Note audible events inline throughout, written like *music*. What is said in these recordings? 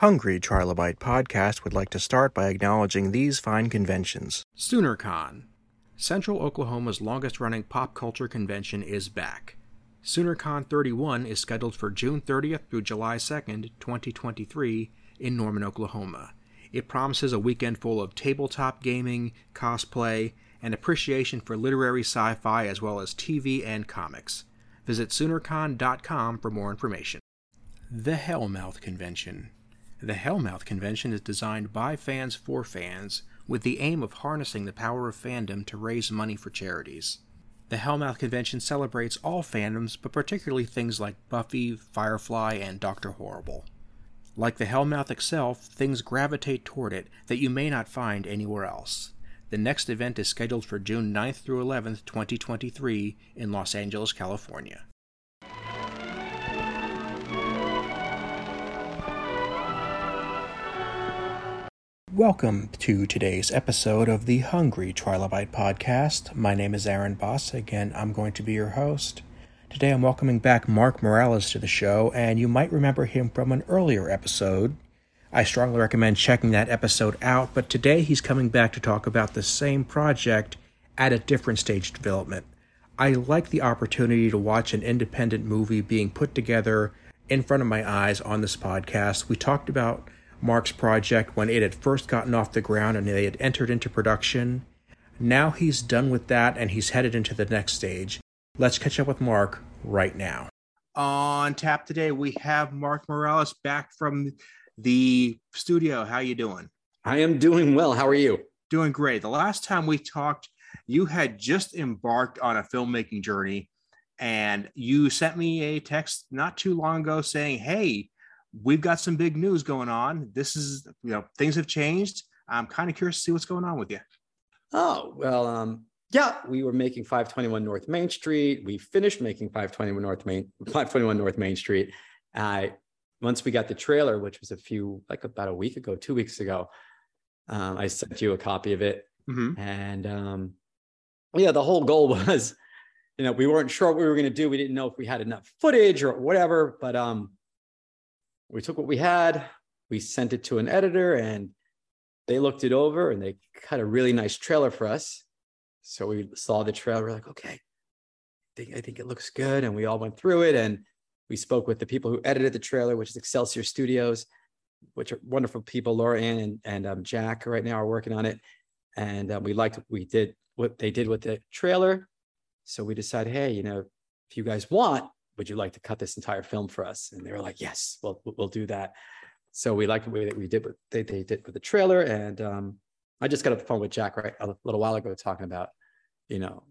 Hungry Trilobite Podcast would like to start by acknowledging these fine conventions. SoonerCon. Central Oklahoma's longest running pop culture convention is back. SoonerCon 31 is scheduled for June 30th through July 2nd, 2023, in Norman, Oklahoma. It promises a weekend full of tabletop gaming, cosplay, and appreciation for literary sci fi as well as TV and comics. Visit SoonerCon.com for more information. The Hellmouth Convention. The Hellmouth Convention is designed by fans for fans, with the aim of harnessing the power of fandom to raise money for charities. The Hellmouth Convention celebrates all fandoms, but particularly things like Buffy, Firefly, and Doctor Horrible. Like the Hellmouth itself, things gravitate toward it that you may not find anywhere else. The next event is scheduled for June 9th through 11th, 2023, in Los Angeles, California. Welcome to today's episode of the Hungry Trilobite Podcast. My name is Aaron Boss. Again, I'm going to be your host. Today I'm welcoming back Mark Morales to the show, and you might remember him from an earlier episode. I strongly recommend checking that episode out, but today he's coming back to talk about the same project at a different stage of development. I like the opportunity to watch an independent movie being put together in front of my eyes on this podcast. We talked about Mark's project when it had first gotten off the ground and they had entered into production. Now he's done with that and he's headed into the next stage. Let's catch up with Mark right now. On tap today, we have Mark Morales back from the studio. How you doing? I am doing well. How are you? Doing great. The last time we talked, you had just embarked on a filmmaking journey and you sent me a text not too long ago saying, "Hey, we've got some big news going on. This is, you know, things have changed. I'm kind of curious to see what's going on with you. Oh, well, um, yeah, we were making 521 North Main Street. We finished making 521 North Main 521 North Main Street. I once we got the trailer, which was a few like about a week ago, two weeks ago, um, I sent you a copy of it. Mm-hmm. And um, yeah, the whole goal *laughs* was, you know, we weren't sure what we were going to do. We didn't know if we had enough footage or whatever, but um, we took what we had, we sent it to an editor, and they looked it over and they cut a really nice trailer for us. So we saw the trailer, we're like, okay, I think, I think it looks good. And we all went through it and we spoke with the people who edited the trailer, which is Excelsior Studios, which are wonderful people. Laura Ann and, and um, Jack right now are working on it. And um, we liked what we did, what they did with the trailer. So we decided, hey, you know, if you guys want, would you like to cut this entire film for us? And they were like, yes, we'll, we'll do that. So we liked the way that we did what they, they did with the trailer. And um, I just got off the phone with Jack right a little while ago talking about, you know,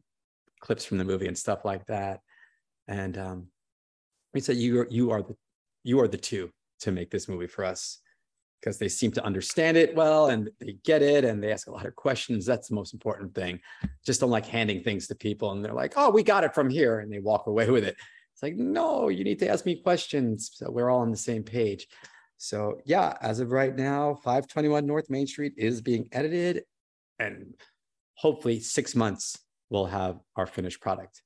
clips from the movie and stuff like that. And um, he said, you you are the, you are the two to make this movie for us because they seem to understand it well and they get it and they ask a lot of questions. That's the most important thing. Just don't like handing things to people and they're like, oh, we got it from here. And they walk away *laughs* with it. It's like, no, you need to ask me questions. So we're all on the same page. So yeah, as of right now, 521 North Main Street is being edited and hopefully six months we'll have our finished product.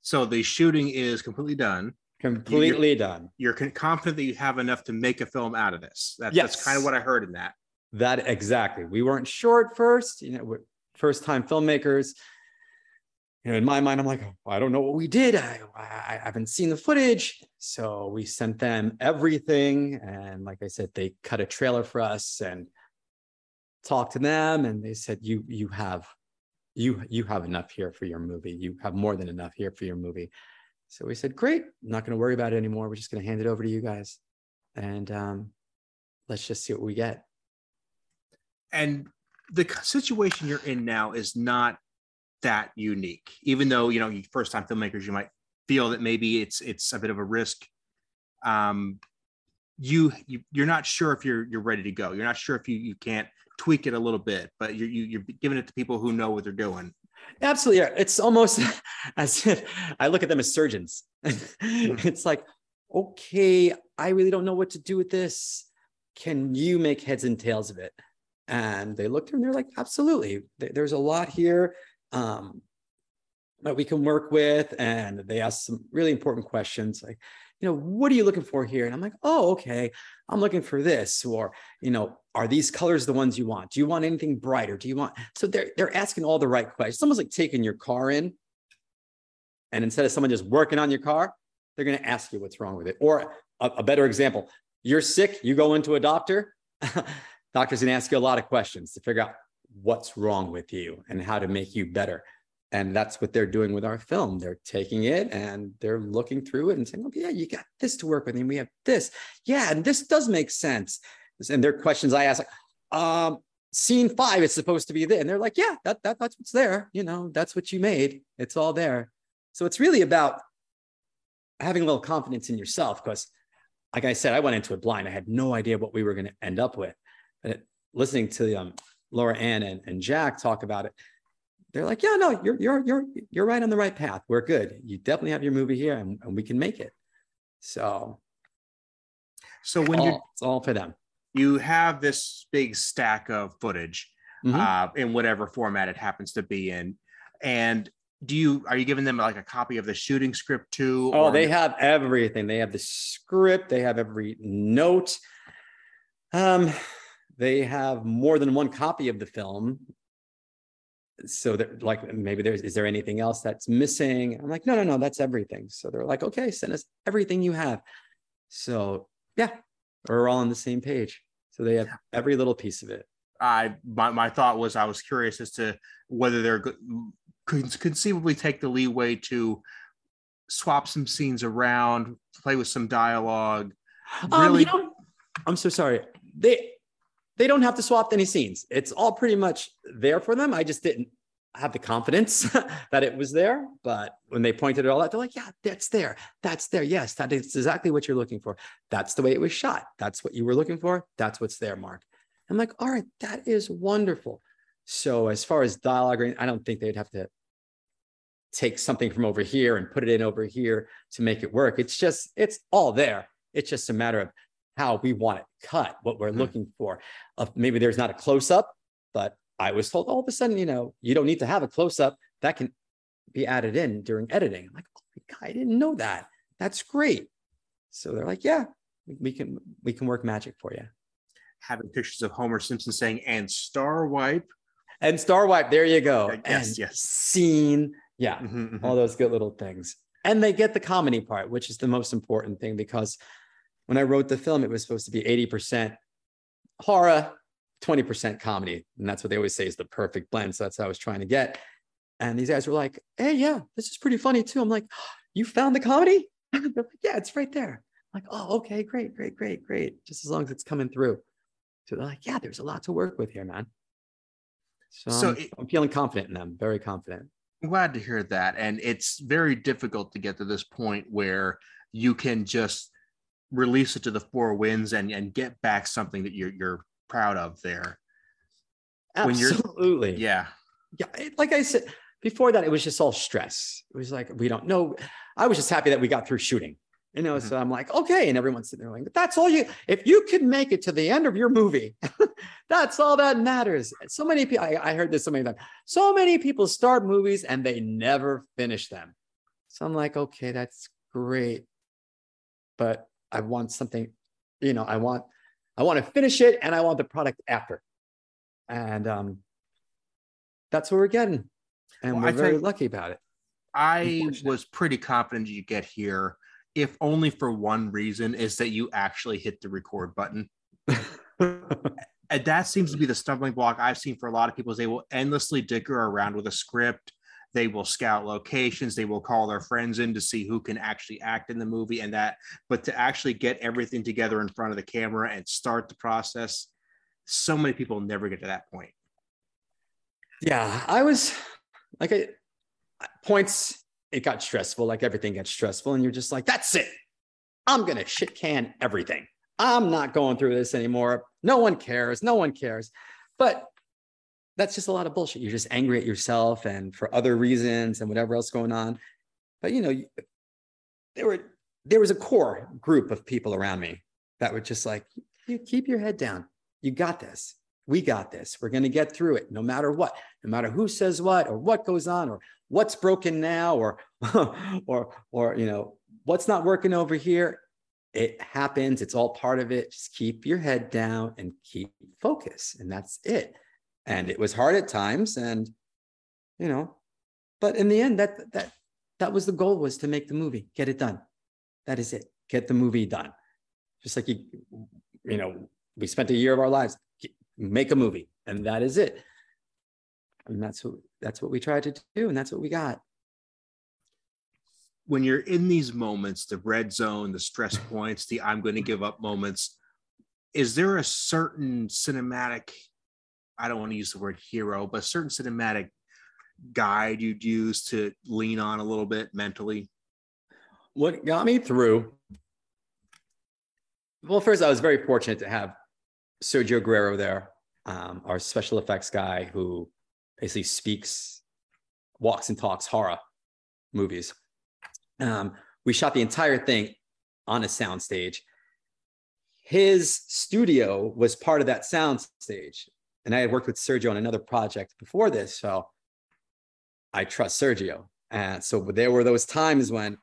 So the shooting is completely done. Completely you're, done. You're confident that you have enough to make a film out of this. That, yes. That's kind of what I heard in that. That exactly. We weren't sure at first, you know, we're first time filmmakers you know, in my mind, I'm like, oh, I don't know what we did. I, I, haven't seen the footage. So we sent them everything. And like I said, they cut a trailer for us and talked to them. And they said, you, you have, you, you have enough here for your movie. You have more than enough here for your movie. So we said, great. I'm not going to worry about it anymore. We're just going to hand it over to you guys. And um, let's just see what we get. And the situation you're in now is not that unique even though you know first time filmmakers you might feel that maybe it's it's a bit of a risk. Um you, you you're not sure if you're you're ready to go. You're not sure if you you can't tweak it a little bit but you're you, you're giving it to people who know what they're doing. Absolutely. It's almost *laughs* as if i look at them as surgeons. *laughs* It's like okay i really don't know what to do with this. Can you make heads and tails of it? And they looked and they're like absolutely. There's a lot here um, that we can work with. And they asked some really important questions like, you know, what are you looking for here? And I'm like, oh, okay, I'm looking for this. Or, you know, are these colors the ones you want? Do you want anything brighter? Do you want? So they're they're asking all the right questions. It's almost like taking your car in, and instead of someone just working on your car, they're going to ask you what's wrong with it. Or a, a better example, you're sick, you go into a doctor. *laughs* Doctor's going to ask you a lot of questions to figure out what's wrong with you and how to make you better. And that's what they're doing with our film. They're taking it and they're looking through it and saying okay yeah you got this to work with and we have this. Yeah and this does make sense. And their questions i ask um scene five is supposed to be there and they're like yeah that, that that's what's there. You know that's what you made. It's all there. So it's really about having a little confidence in yourself because like i said i went into it blind. I had no idea what we were going to end up with. But listening to the um, laura ann and, and jack talk about it they're like, yeah, no, you're you're you're you're right on the right path. We're good. You definitely have your movie here, and, and we can make it. So, so when you it's all for them, you have this big stack of footage mm-hmm. uh, in whatever format it happens to be in, and do you are you giving them like a copy of the shooting script too? Oh, they have everything. They have the script. They have every note. Um, they have more than one copy of the film. So that like maybe there's is there anything else that's missing? I'm like no no no that's everything. So they're like okay send us everything you have. So yeah we're all on the same page. So they have every little piece of it. I my, my thought was i was curious as to whether they're could conceivably take the leeway to swap some scenes around play with some dialogue. Really um, you know, i'm so sorry. They they don't have to swap any scenes. It's all pretty much there for them. I just didn't have the confidence *laughs* that it was there. But when they pointed it all out, they're like, yeah, that's there. That's there. Yes, that is exactly what you're looking for. That's the way it was shot. That's what you were looking for. That's what's there, Mark. I'm like, all right, that is wonderful. So as far as dialogue, I don't think they'd have to take something from over here and put it in over here to make it work. It's just, it's all there. It's just a matter of how we want it cut, what we're mm-hmm. looking for. Uh, maybe there's not a close up, but I was told all of a sudden, you know, you don't need to have a close up. That can be added in during editing. I'm like, oh my God, I didn't know that. That's great. So they're like, yeah, we can we can work magic for you. Having pictures of Homer Simpson saying and star wipe. And star wipe, there you go. Yes, and yes. Scene. Yeah. Mm-hmm, mm-hmm. All those good little things. And they get the comedy part, which is the most important thing because when I wrote the film, it was supposed to be 80% horror, 20% comedy. And that's what they always say is the perfect blend. So that's what I was trying to get. And these guys were like, hey, yeah, this is pretty funny too. I'm like, you found the comedy? *laughs* They're like, yeah, it's right there. I'm like, oh, okay, great, great, great, great. Just as long as it's coming through. So they're like, yeah, there's a lot to work with here, man. So, so I'm, it, I'm feeling confident in them, very confident. I'm glad to hear that. And it's very difficult to get to this point where you can just release it to the four winds and and get back something that you're you're proud of there. Absolutely. yeah. Yeah. Like I said before that, it was just all stress. It was like we don't know. I was just happy that we got through shooting. You know, mm-hmm. so I'm like, okay. And everyone's sitting there like, that's all you, if you could make it to the end of your movie, *laughs* that's all that matters. So many people, I, I heard this so many times. So many people start movies and they never finish them. So I'm like, okay, that's great. But I want something, you know, I want, I want to finish it and I want the product after. And um, that's what we're getting. And well, we're I very think, lucky about it. I was pretty confident you get here, if only for one reason is that you actually hit the record button. *laughs* and that seems to be the stumbling block I've seen for a lot of people is they will endlessly dicker around with a script they will scout locations. They will call their friends in to see who can actually act in the movie and that but to actually get everything together in front of the camera and start the process so many people never get to that point. Yeah i was like I, points it got stressful like everything gets stressful and you're just like that's it. I'm gonna shit can everything. I'm not going through this anymore. No one cares. No one cares. But that's just a lot of bullshit. You're just angry at yourself and for other reasons and whatever else going on. But you know, there were there was a core group of people around me that were just like, you keep your head down. You got this. We got this. We're going to get through it no matter what, no matter who says what or what goes on or what's broken now or *laughs* or or you know what's not working over here? It happens. It's all part of it. Just keep your head down and keep focus. And that's it. And it was hard at times. And, you know, but in the end, that that that was the goal was to make the movie, get it done. That is it. Get the movie done. Just like you, you know, we spent a year of our lives, make a movie, and that is it. And that's what that's what we tried to do, and that's what we got. When you're in these moments, the red zone, the stress *laughs* points, the I'm going to give up moments, is there a certain cinematic? I don't want to use the word hero, but a certain cinematic guide you'd use to lean on a little bit mentally? What got me through? Well, first, I was very fortunate to have Sergio Guerrero there, um, our special effects guy who basically speaks, walks and talks horror movies. Um, we shot the entire thing on a soundstage. His studio was part of that soundstage. And I had worked with Sergio on another project before this. So I trust Sergio. And so there were those times when,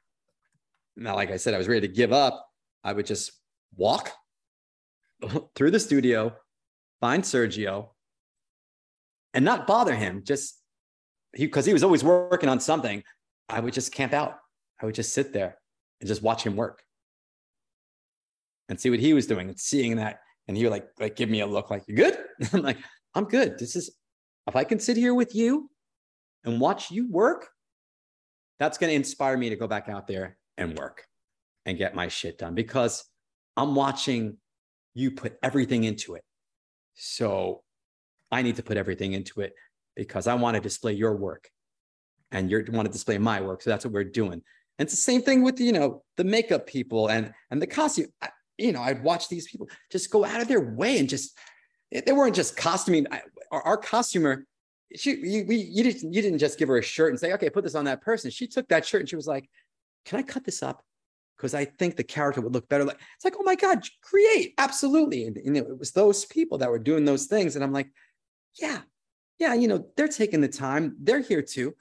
now, like I said, I was ready to give up. I would just walk *laughs* through the studio, find Sergio, and not bother him. Just he, because he was always working on something. I would just camp out. I would just sit there and just watch him work and see what he was doing and seeing that. And he would like, like give me a look like, you good? *laughs* I'm like, I'm good. This is, if I can sit here with you and watch you work, that's going to inspire me to go back out there and work and get my shit done because I'm watching you put everything into it. So I need to put everything into it because I want to display your work and you want to display my work. So that's what we're doing. And it's the same thing with, you know, the makeup people and, and the costume. I, you know, I'd watch these people just go out of their way and just, they weren't just costuming. Our, our costumer she you, we, you didn't you didn't just give her a shirt and say okay put this on that person. She took that shirt and she was like can i cut this up? Because i think the character would look better like it's like oh my god create absolutely. And, and it was those people that were doing those things. And i'm like yeah yeah you know they're taking the time. They're here too.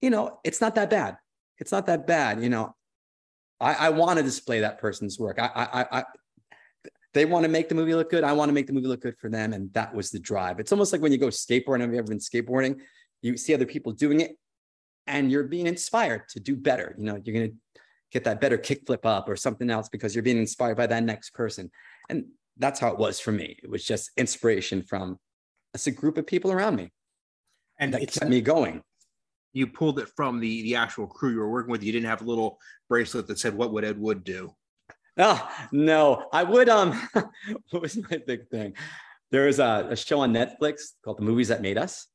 You know it's not that bad. It's not that bad you know. I i want to display that person's work. I i i they want to make the movie look good. I want to make the movie look good for them. And that was the drive. It's almost like when you go skateboarding. Have you ever been skateboarding? You see other people doing it and you're being inspired to do better. You know, you're going to get that better kickflip up or something else because you're being inspired by that next person. And that's how it was for me. It was just inspiration from it's a group of people around me. And that kept me going. You pulled it from the the actual crew you were working with. You didn't have a little bracelet that said, What would Ed Wood do? Oh, no, I would. Um, *laughs* what was my big thing? There was a, a, show on Netflix called The Movies That Made Us.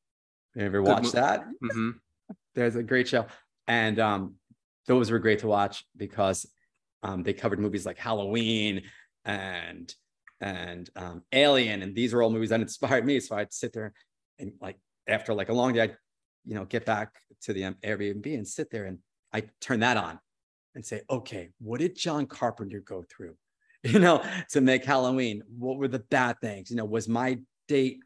Have You ever watched that? Mm-hmm. *laughs* There's a great show. And um, those were great to watch because um, they covered movies like Halloween and and um, Alien, and these were all movies that inspired me. So I'd sit there and like after like a long day, I'd you know get back to the Airbnb and sit there and I turn that on and say, okay, what did John Carpenter go through? *laughs* You know, to make Halloween, what were the bad things? You know, was my date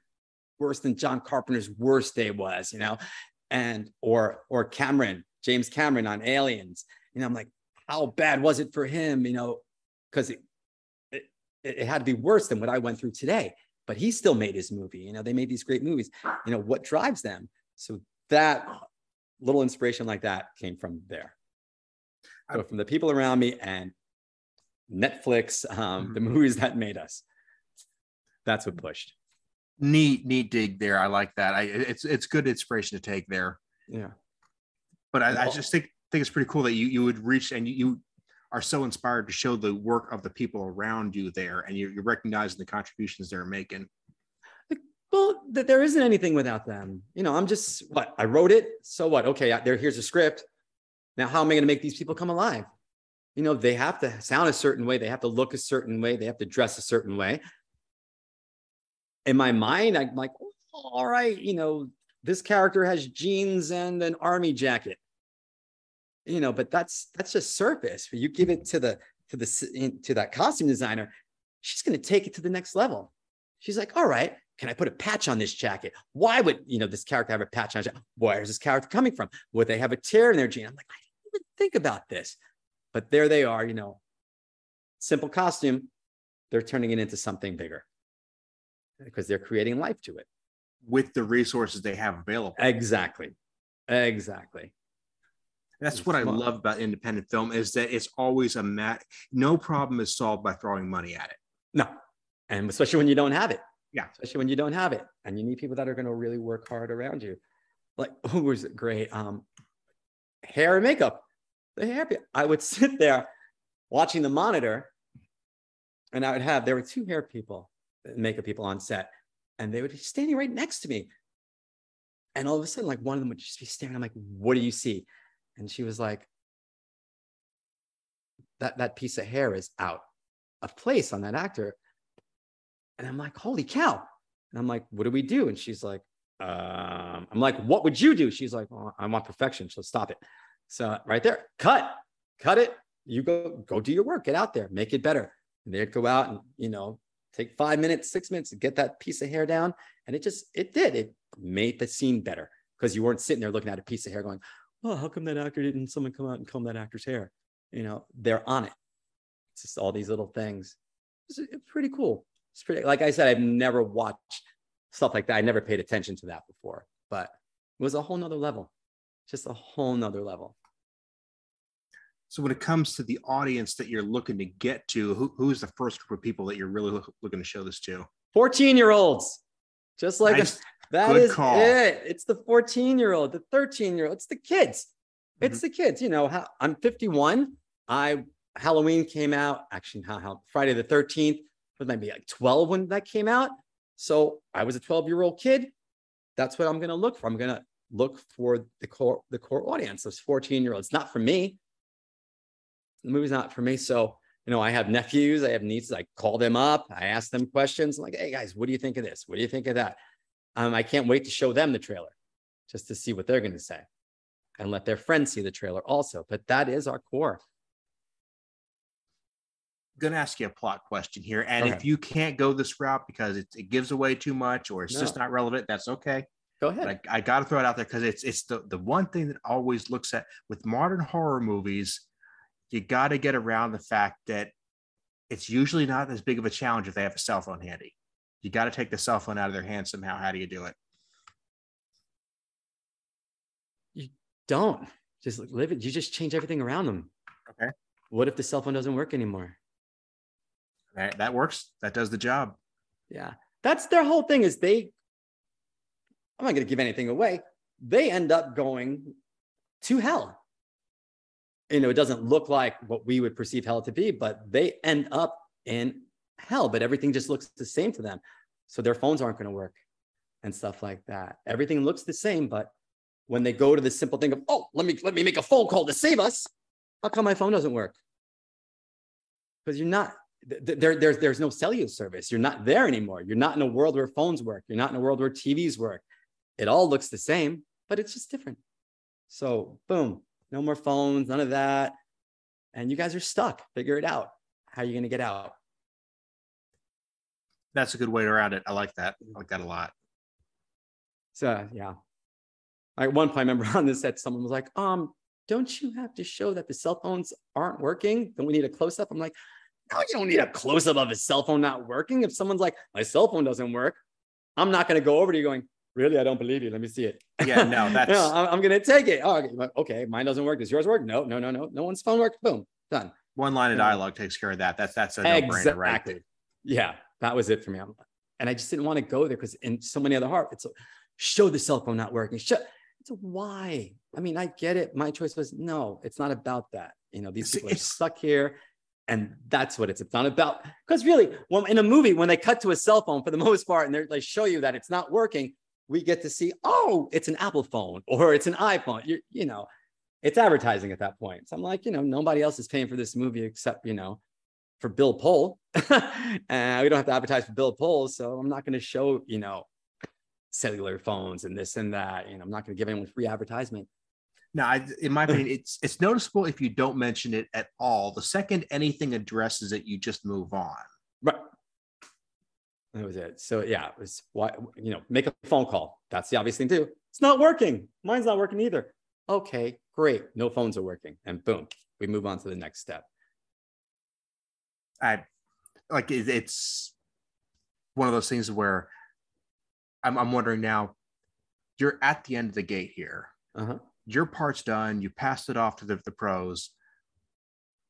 worse than John Carpenter's worst day was? You know, and or or Cameron, James Cameron on Aliens. You know, I'm like, how bad was it for him? You know, because it, it it had to be worse than what I went through today. But he still made his movie. You know, they made these great movies. You know, what drives them? So that little inspiration like that came from there. So from the people around me and Netflix, um, mm-hmm. the movies that made us. That's what pushed. Neat, neat dig there. I like that. I it's it's good inspiration to take there. Yeah. But I, I just think think it's pretty cool that you you would reach and you, you are so inspired to show the work of the people around you there and you're, you're recognizing the contributions they're making well there isn't anything without them you know i'm just what i wrote it so what okay there here's a script now, how am I going to make these people come alive? You know, they have to sound a certain way, they have to look a certain way, they have to dress a certain way. In my mind, I'm like, oh, all right, you know, this character has jeans and an army jacket. You know, but that's that's just surface. You give it to the to the to that costume designer, she's going to take it to the next level. She's like, all right, can I put a patch on this jacket? Why would you know this character have a patch on? Where is this character coming from? Would they have a tear in their jean? I'm like, I even think about this. But there they are, you know, simple costume. They're turning it into something bigger because they're creating life to it with the resources they have available. Exactly. Exactly. That's what I love about independent film is that it's always a mat. No problem is solved by throwing money at it. No, and especially when you don't have it. Yeah, especially when you don't have it, and you need people that are going to really work hard around you. Like who was it great? Um, hair and makeup. The hair. I would *laughs* sit there watching the monitor, and I would have there were two hair people, makeup people on set, and they would be standing right next to me. And all of a sudden, like one of them would just be staring. I'm like, "What do you see?" And she was like, that, that piece of hair is out of place on that actor. And I'm like, holy cow. And I'm like, what do we do? And she's like, um, I'm like, what would you do? She's like, well, I want perfection. So stop it. So right there, cut, cut it. You go, go do your work, get out there, make it better. And they'd go out and, you know, take five minutes, six minutes to get that piece of hair down. And it just, it did. It made the scene better because you weren't sitting there looking at a piece of hair going, oh, how come that actor didn't someone come out and comb that actor's hair? You know, they're on it. It's just all these little things. It's pretty cool. It's pretty, like I said, I've never watched stuff like that. I never paid attention to that before, but it was a whole nother level, just a whole nother level. So when it comes to the audience that you're looking to get to, who, who's the first group of people that you're really look, looking to show this to? 14 year olds, just like Nice. a, that Good is call. it. It's the 14 year old, the 13 year old, it's the kids. It's Mm-hmm. the kids. You know, how I'm 51. I Halloween came out, actually, how, how Friday the 13th was maybe like 12 when that came out. So I was a 12 year old kid. That's what I'm gonna look for. I'm gonna look for the core, the core audience, those 14 year olds. Not for me. The movie's not for me. So you know, I have nephews, I have nieces. I call them up, I ask them questions. I'm like, hey guys, what do you think of this? What do you think of that? Um, I can't wait to show them the trailer just to see what they're going to say and let their friends see the trailer also. But that is our core. Going to ask you a plot question here. And Okay. if you can't go this route because it, it gives away too much or it's just not relevant, that's okay. Go But ahead. I, I got to throw it out there because it's it's the, the one thing that always looks at with modern horror movies. You got to get around the fact that it's usually not as big of a challenge if they have a cell phone handy. You got to take the cell phone out of their hand somehow. How do you do it? You don't just live it. You just change everything around them. Okay. What if the cell phone doesn't work anymore? That, that works. That does the job. Yeah. That's their whole thing is they, I'm not going to give anything away. They end up going to hell. You know, it doesn't look like what we would perceive hell to be, but they end up in hell, but everything just looks the same to them. So their phones aren't going to work and stuff like that. Everything looks the same, but when they go to the simple thing of, oh, let me let me make a phone call to save us, how come my phone doesn't work? Because you're not there, there's there's no cellular service. You're not there anymore. You're not in a world where phones work. You're not in a world where TVs work. It all looks the same, but it's just different. So boom, no more phones, none of that. And you guys are stuck. Figure it out. How are you gonna get out? That's a good way to around it. I like that. I like that a lot. So yeah. At one point, I remember *laughs* on this set, someone was like, um, don't you have to show that the cell phones aren't working? Don't we need a close-up? I'm like, no, you don't need a close-up of a cell phone not working. If someone's like, my cell phone doesn't work, I'm not gonna go over to you going, really? I don't believe you. Let me see it. *laughs* Yeah, no, *laughs* that's- no, I'm, I'm gonna take it. Oh, okay. Mine doesn't work. Does yours work? No, no, no, no. No one's phone works. Boom, done. One line of Yeah. dialogue takes care of that. That's that's a no-brainer, right? Exactly. Yeah, that was it for me. I'm- And I just didn't want to go there because in so many other horror, it's show the cell phone not working. Show, it's a why. I mean, I get it. My choice was no, it's not about that. You know, these It's- people are stuck here. And that's what it's, not about. Because really, when in a movie, when they cut to a cell phone for the *laughs* most part and they show you that it's not working, we get to see, oh, it's an Apple phone or it's an iPhone. You, you know, it's advertising at that point. So I'm like, you know, nobody else is paying for this movie except, you know, for Bill Pohl. *laughs* and we don't have to advertise for Bill Pohl. So I'm not going to show, you know, cellular phones and this and that. You know, I'm not going to give anyone free advertisement. No, I, in my opinion, it's it's noticeable if you don't mention it at all. The second anything addresses it, you just move on. Right. That was it. So yeah, it was why you know, make a phone call. That's the obvious thing too. It's not working. Mine's not working either. Okay, great. No phones are working. And boom, we move on to the next step. I like it's one of those things where I'm, I'm wondering now, you're at the end of the gate here. Uh-huh. Your part's done. You passed it off to the, the pros.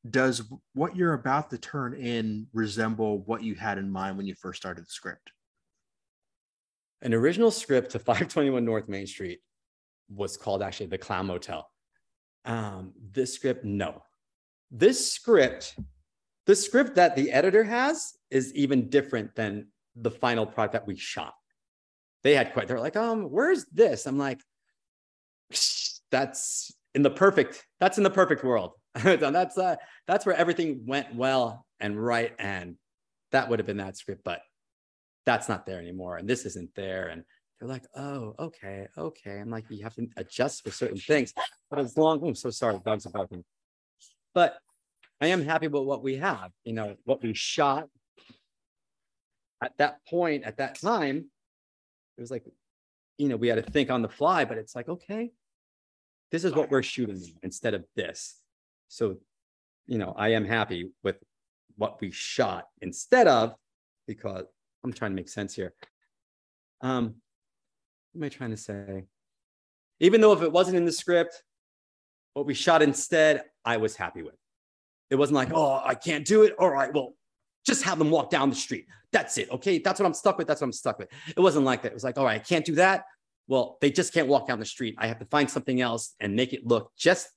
Does what you're about to turn in resemble what you had in mind when you first started the script? An original script to *laughs* 521 North Main Street was called actually The Clown Motel. Um, this script, no. This script, the script that the editor has is even different than the final product that we shot. They had quite, they're like, um, where's this? I'm like, that's in the perfect, that's in the perfect world. *laughs* that's uh, that's where everything went well and right. And that would have been that script, but that's not there anymore. And this isn't there. And they're like, oh, okay, okay. I'm like, you have to adjust for certain things. But as long, I'm so sorry, dogs are barking. But I am happy with what we have, you know, what we shot at that point, at that time, it was like, you know, we had to think on the fly, but it's like, okay, this is what we're shooting instead of this. So, you know, I am happy with what we shot instead of, because I'm trying to make sense here. Um, what am I trying to say? Even though if it wasn't in the script, what we shot instead, I was happy with. It wasn't like, oh, I can't do it. All right, well, just have them walk down the street. That's it. Okay. That's what I'm stuck with. That's what I'm stuck with. It wasn't like that. It was like, all right, I can't do that. Well, they just can't walk down the street. I have to find something else and make it look just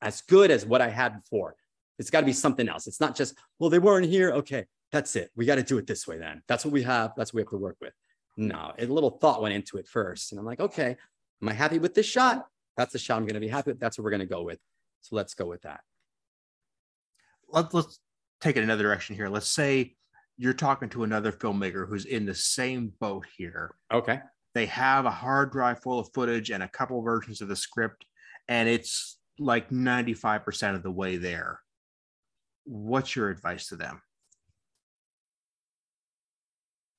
as good as what I had before. It's got to be something else. It's not just, well, they weren't here. Okay. That's it. We got to do it this way then. That's what we have. That's what we have to work with. No, a little thought went into it first. And I'm like, okay, am I happy with this shot? That's the shot I'm going to be happy with. That's what we're going to go with. So let's go with that. Let, let's take it another direction here. Let's say you're talking to another filmmaker who's in the same boat here. Okay. They have a hard drive full of footage and a couple versions of the script, and it's like 95% of the way there. What's your advice to them?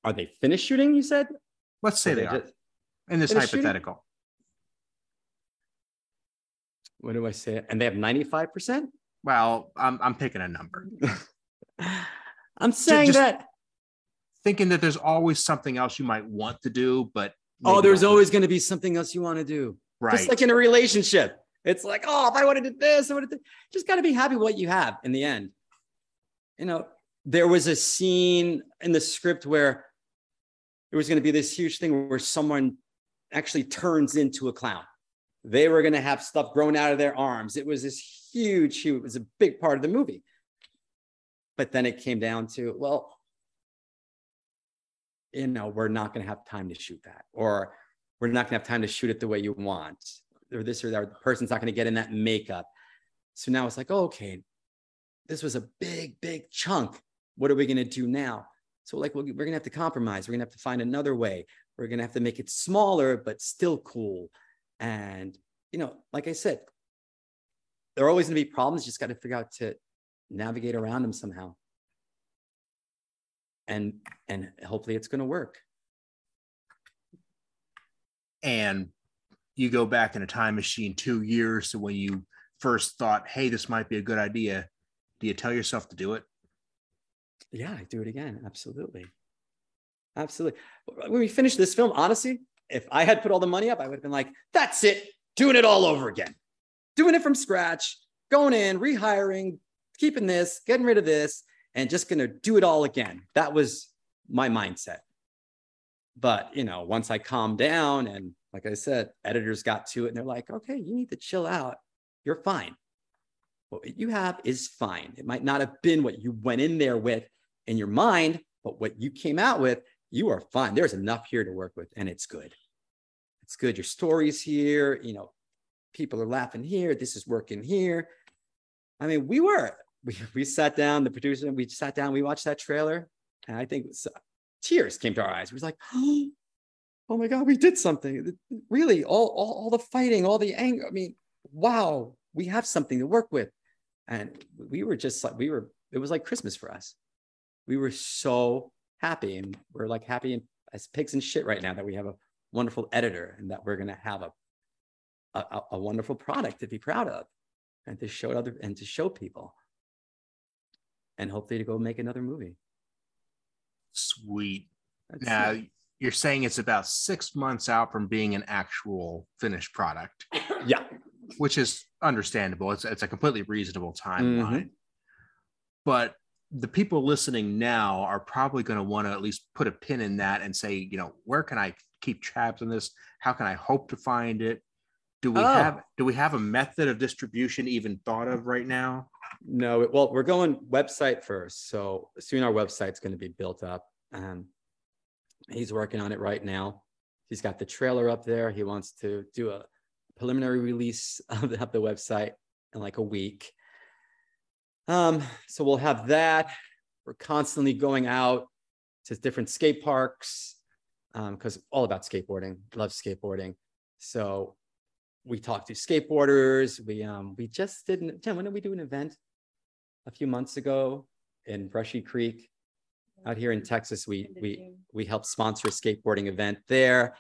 Are they finished shooting? You said. Let's say they, they, are. In this hypothetical. Shooting? What do I say? And they have 95%? Well, I'm I'm picking a number. *laughs* I'm saying that thinking that there's always something else you might want to do, but oh, there's always going to be something else you want to do. Right. Just like in a relationship. It's like, oh, if I would have did this, I would have just got to be happy with what you have in the end. You know, there was a scene in the script where it was going to be this huge thing where someone actually turns into a clown. They were going to have stuff grown out of their arms. It was this huge, huge, it was a big part of the movie. But then it came down to, well, you know, we're not going to have time to shoot that, or we're not going to have time to shoot it the way you want, or this or that. Or the person's not going to get in that makeup. So now it's like, oh, okay, this was a big, big chunk. What are we going to do now? So, like, we're going to have to compromise. We're going to have to find another way. We're going to have to make it smaller, but still cool. And, you know, like I said, there are always going to be problems. You just got to figure out to navigate around them somehow. And and hopefully it's going to work. And you go back in a time machine 2 years to when you first thought, "Hey, this might be a good idea." Do you tell yourself to do it? Yeah, I do it again. Absolutely. Absolutely. When we finish this film, honestly, if I had put all the money up, I would have been like, that's it, doing it all over again doing it from scratch, going in, rehiring, keeping this, getting rid of this, and just going to do it all again. That was my mindset. But, you know, once I calmed down and like I said, editors got to it and they're like, okay, you need to chill out. You're fine. What you have is fine. It might not have been what you went in there with in your mind, but what you came out with, you are fine. There's enough here to work with and it's good. It's good. Your story's here, you know, people are laughing here. This is working here. I mean, we were, *laughs* we, we sat down, the producer, we sat down, we watched that trailer. And I think was, uh, tears came to our eyes. We was like, *gasps* oh my God, we did something. Really, all, all, all the fighting, all the anger. I mean, wow, we have something to work with. And we were just like, we were, it was like Christmas for us. We were so happy. And we're like happy and as pigs and shit right now that we have a wonderful editor and that we're going to have a a, a wonderful product to be proud of. and to show other and to show people and hopefully to go make another movie. Sweet. That's now it. you're saying it's about six months out from being an actual finished product. yeah. Which is understandable. It's it's a completely reasonable timeline. Mm-hmm. But the people listening now are probably going to want to at least put a pin in that and say, you know, where can I keep tabs on this? How can I hope to find it? Do we oh. have do we have a method of distribution even thought of right now? No, well, we're going website first. So soon our website's going to be built up. and he's working on it right now. He's got the trailer up there. He wants to do a preliminary release *laughs* of the, of the website in like a week. Um, so we'll have that. We're constantly going out to different skate parks because um, all about skateboarding. Love skateboarding. So we talk to skateboarders. We um we just did not Jen, when did we do an event? A few months ago in Brushy Creek out here in Texas. We we we helped sponsor a skateboarding event there.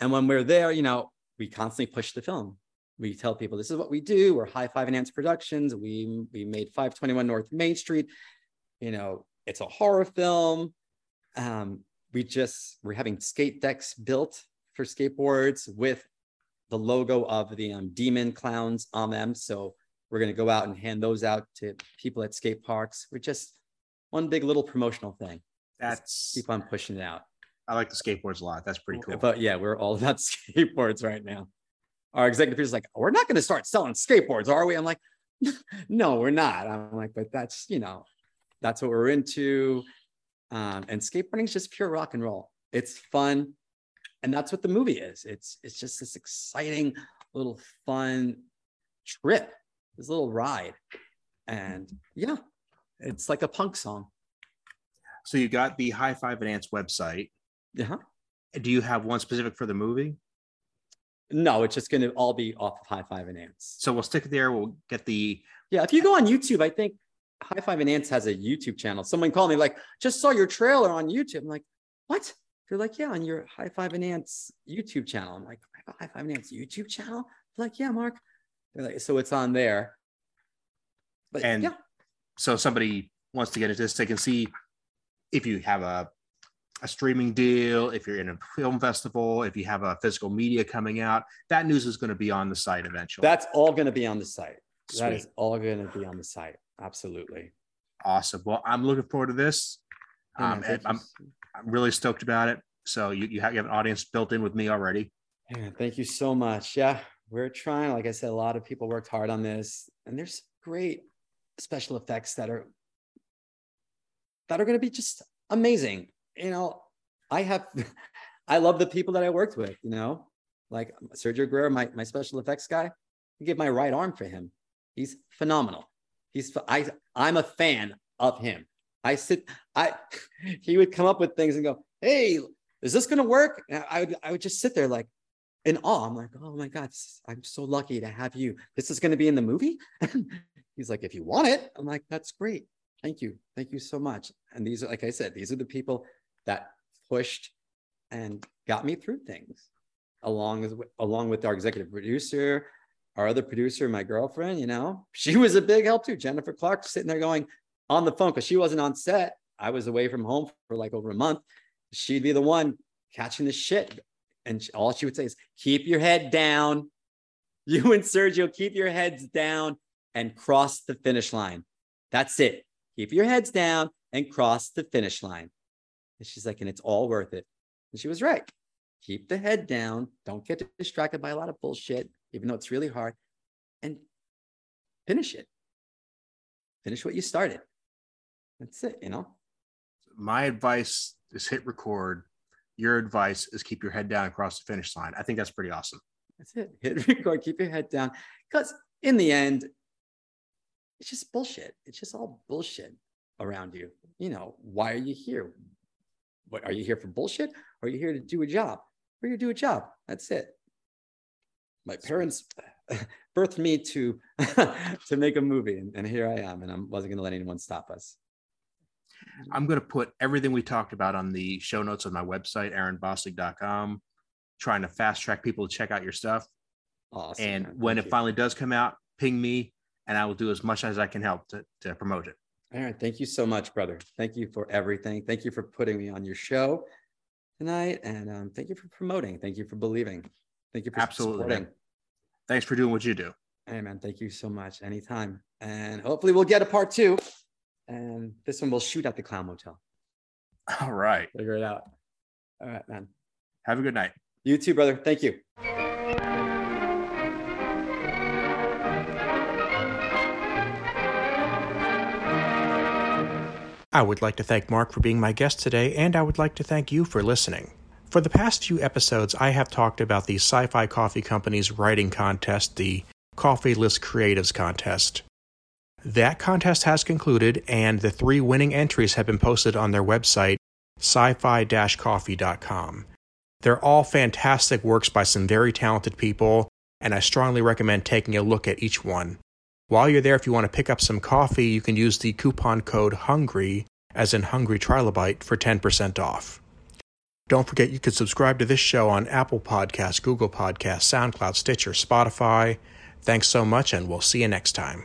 And when we're there, you know, we constantly push the film. We tell people this is what we do. We're High Five Enhanced Productions. We we made 521 North Main Street. You know, it's a horror film. Um, we just we're having skate decks built for skateboards with the logo of the um, demon clowns on them. So we're going to go out and hand those out to people at skate parks. We're just one big little promotional thing. That's just keep on pushing it out. I like the skateboards a lot. That's pretty cool. But yeah, we're all *laughs* about skateboards right now. Our executive is like, we're not going to start selling skateboards, are we? I'm like, *laughs* no, we're not. I'm like, but that's you know, that's what we're into. Um, and skateboarding is just pure rock and roll. It's fun and that's what the movie is it's it's just this exciting little fun trip this little ride. And mm-hmm. yeah it's like a punk song. So you got the high five enhanced website. Yeah do you have one specific for the movie? No it's just going to all be off of high five enhanced so we'll stick there. We'll get the yeah if you go on youtube i think high five enhanced has a youtube channel. Someone called me like just saw your trailer on youtube. I'm like what? They're like, yeah, on your High Five Enhance YouTube channel. I'm like, I have a High Five Enhance YouTube channel? They're like, yeah, Mark. Like, so it's on there. But and yeah. So somebody wants to get into this, they can see if you have a a streaming deal, if you're in a film festival, if you have a physical media coming out, that news is going to be on the site eventually. That's all going to be on the site. Sweet. That is all going to be on the site. Absolutely. Awesome. Well, I'm looking forward to this. Um, I'm, I'm really stoked about it. So you, you have, you have an audience built in with me already. Yeah, thank you so much. Yeah, we're trying. Like I said, a lot of people worked hard on this, and there's great special effects that are that are going to be just amazing. You know, I have, *laughs* I love the people that I worked with. You know, like Sergio Guerrero, my my special effects guy. I give my right arm for him. He's phenomenal. He's I I'm a fan of him. I sit, I *laughs* he would come up with things and go, "Hey, is this going to work?" And I would I would just sit there like in awe. I'm like, "Oh my god, I'm so lucky to have you. This is going to be in the movie." *laughs* He's like, "If you want it," I'm like, "That's great. Thank you, thank you so much." And these are, like I said, these are the people that pushed and got me through things, along with along with our executive producer, our other producer, my girlfriend. You know, she was a big help too. Jennifer Clark sitting there going on the phone because she wasn't on set. I was away from home for like over a month. She'd be the one catching the shit. And all she would say is, keep your head down. *laughs* You and Sergio, keep your heads down and cross the finish line. That's it. Keep your heads down and cross the finish line. And she's like, and it's all worth it. And she was right. Keep the head down. Don't get distracted by a lot of bullshit, even though it's really hard. And finish it. Finish what you started. That's it, you know. My advice is hit record. Your advice is keep your head down across the finish line. I think that's pretty awesome. That's it. *laughs* Hit record, keep your head down. Because in the end, it's just bullshit. It's just all bullshit around you. You know, why are you here? What are you here for bullshit? Or are you here to do a job? We're here to do a job. That's it. My parents *laughs* birthed me to *laughs* to make a movie, and, and here I am, and I wasn't going to let anyone stop us. I'm going to put everything we talked about on the show notes on my website, aaronbossig.com, trying to fast track people to check out your stuff. Awesome. And man. when Thank it you. finally does come out, ping me and I will do as much as I can help to, to promote it. Aaron, thank you so much, brother. Thank you for everything. Thank you for putting me on your show tonight, and um, thank you for promoting. Thank you for believing. Thank you for Absolutely. supporting. Thanks for doing what you do. Hey, man, thank you so much. Anytime, and hopefully we'll get a part two. And this one will shoot at the Clown Motel. All right. Figure it out. All right, man. Have a good night. You too, brother. Thank you. I would like to thank Mark for being my guest today, and I would like to thank you for listening. For the past few episodes, I have talked about the Sci Fi Coffee Company's writing contest, the Coffee List Creatives Contest. That contest has concluded, and the three winning entries have been posted on their website, sci fi coffee.com. They're all fantastic works by some very talented people, and I strongly recommend taking a look at each one. While you're there, if you want to pick up some coffee, you can use the coupon code HUNGRY, as in Hungry Trilobite, for 10% off. Don't forget you can subscribe to this show on Apple Podcasts, Google Podcasts, SoundCloud, Stitcher, Spotify. Thanks so much, and we'll see you next time.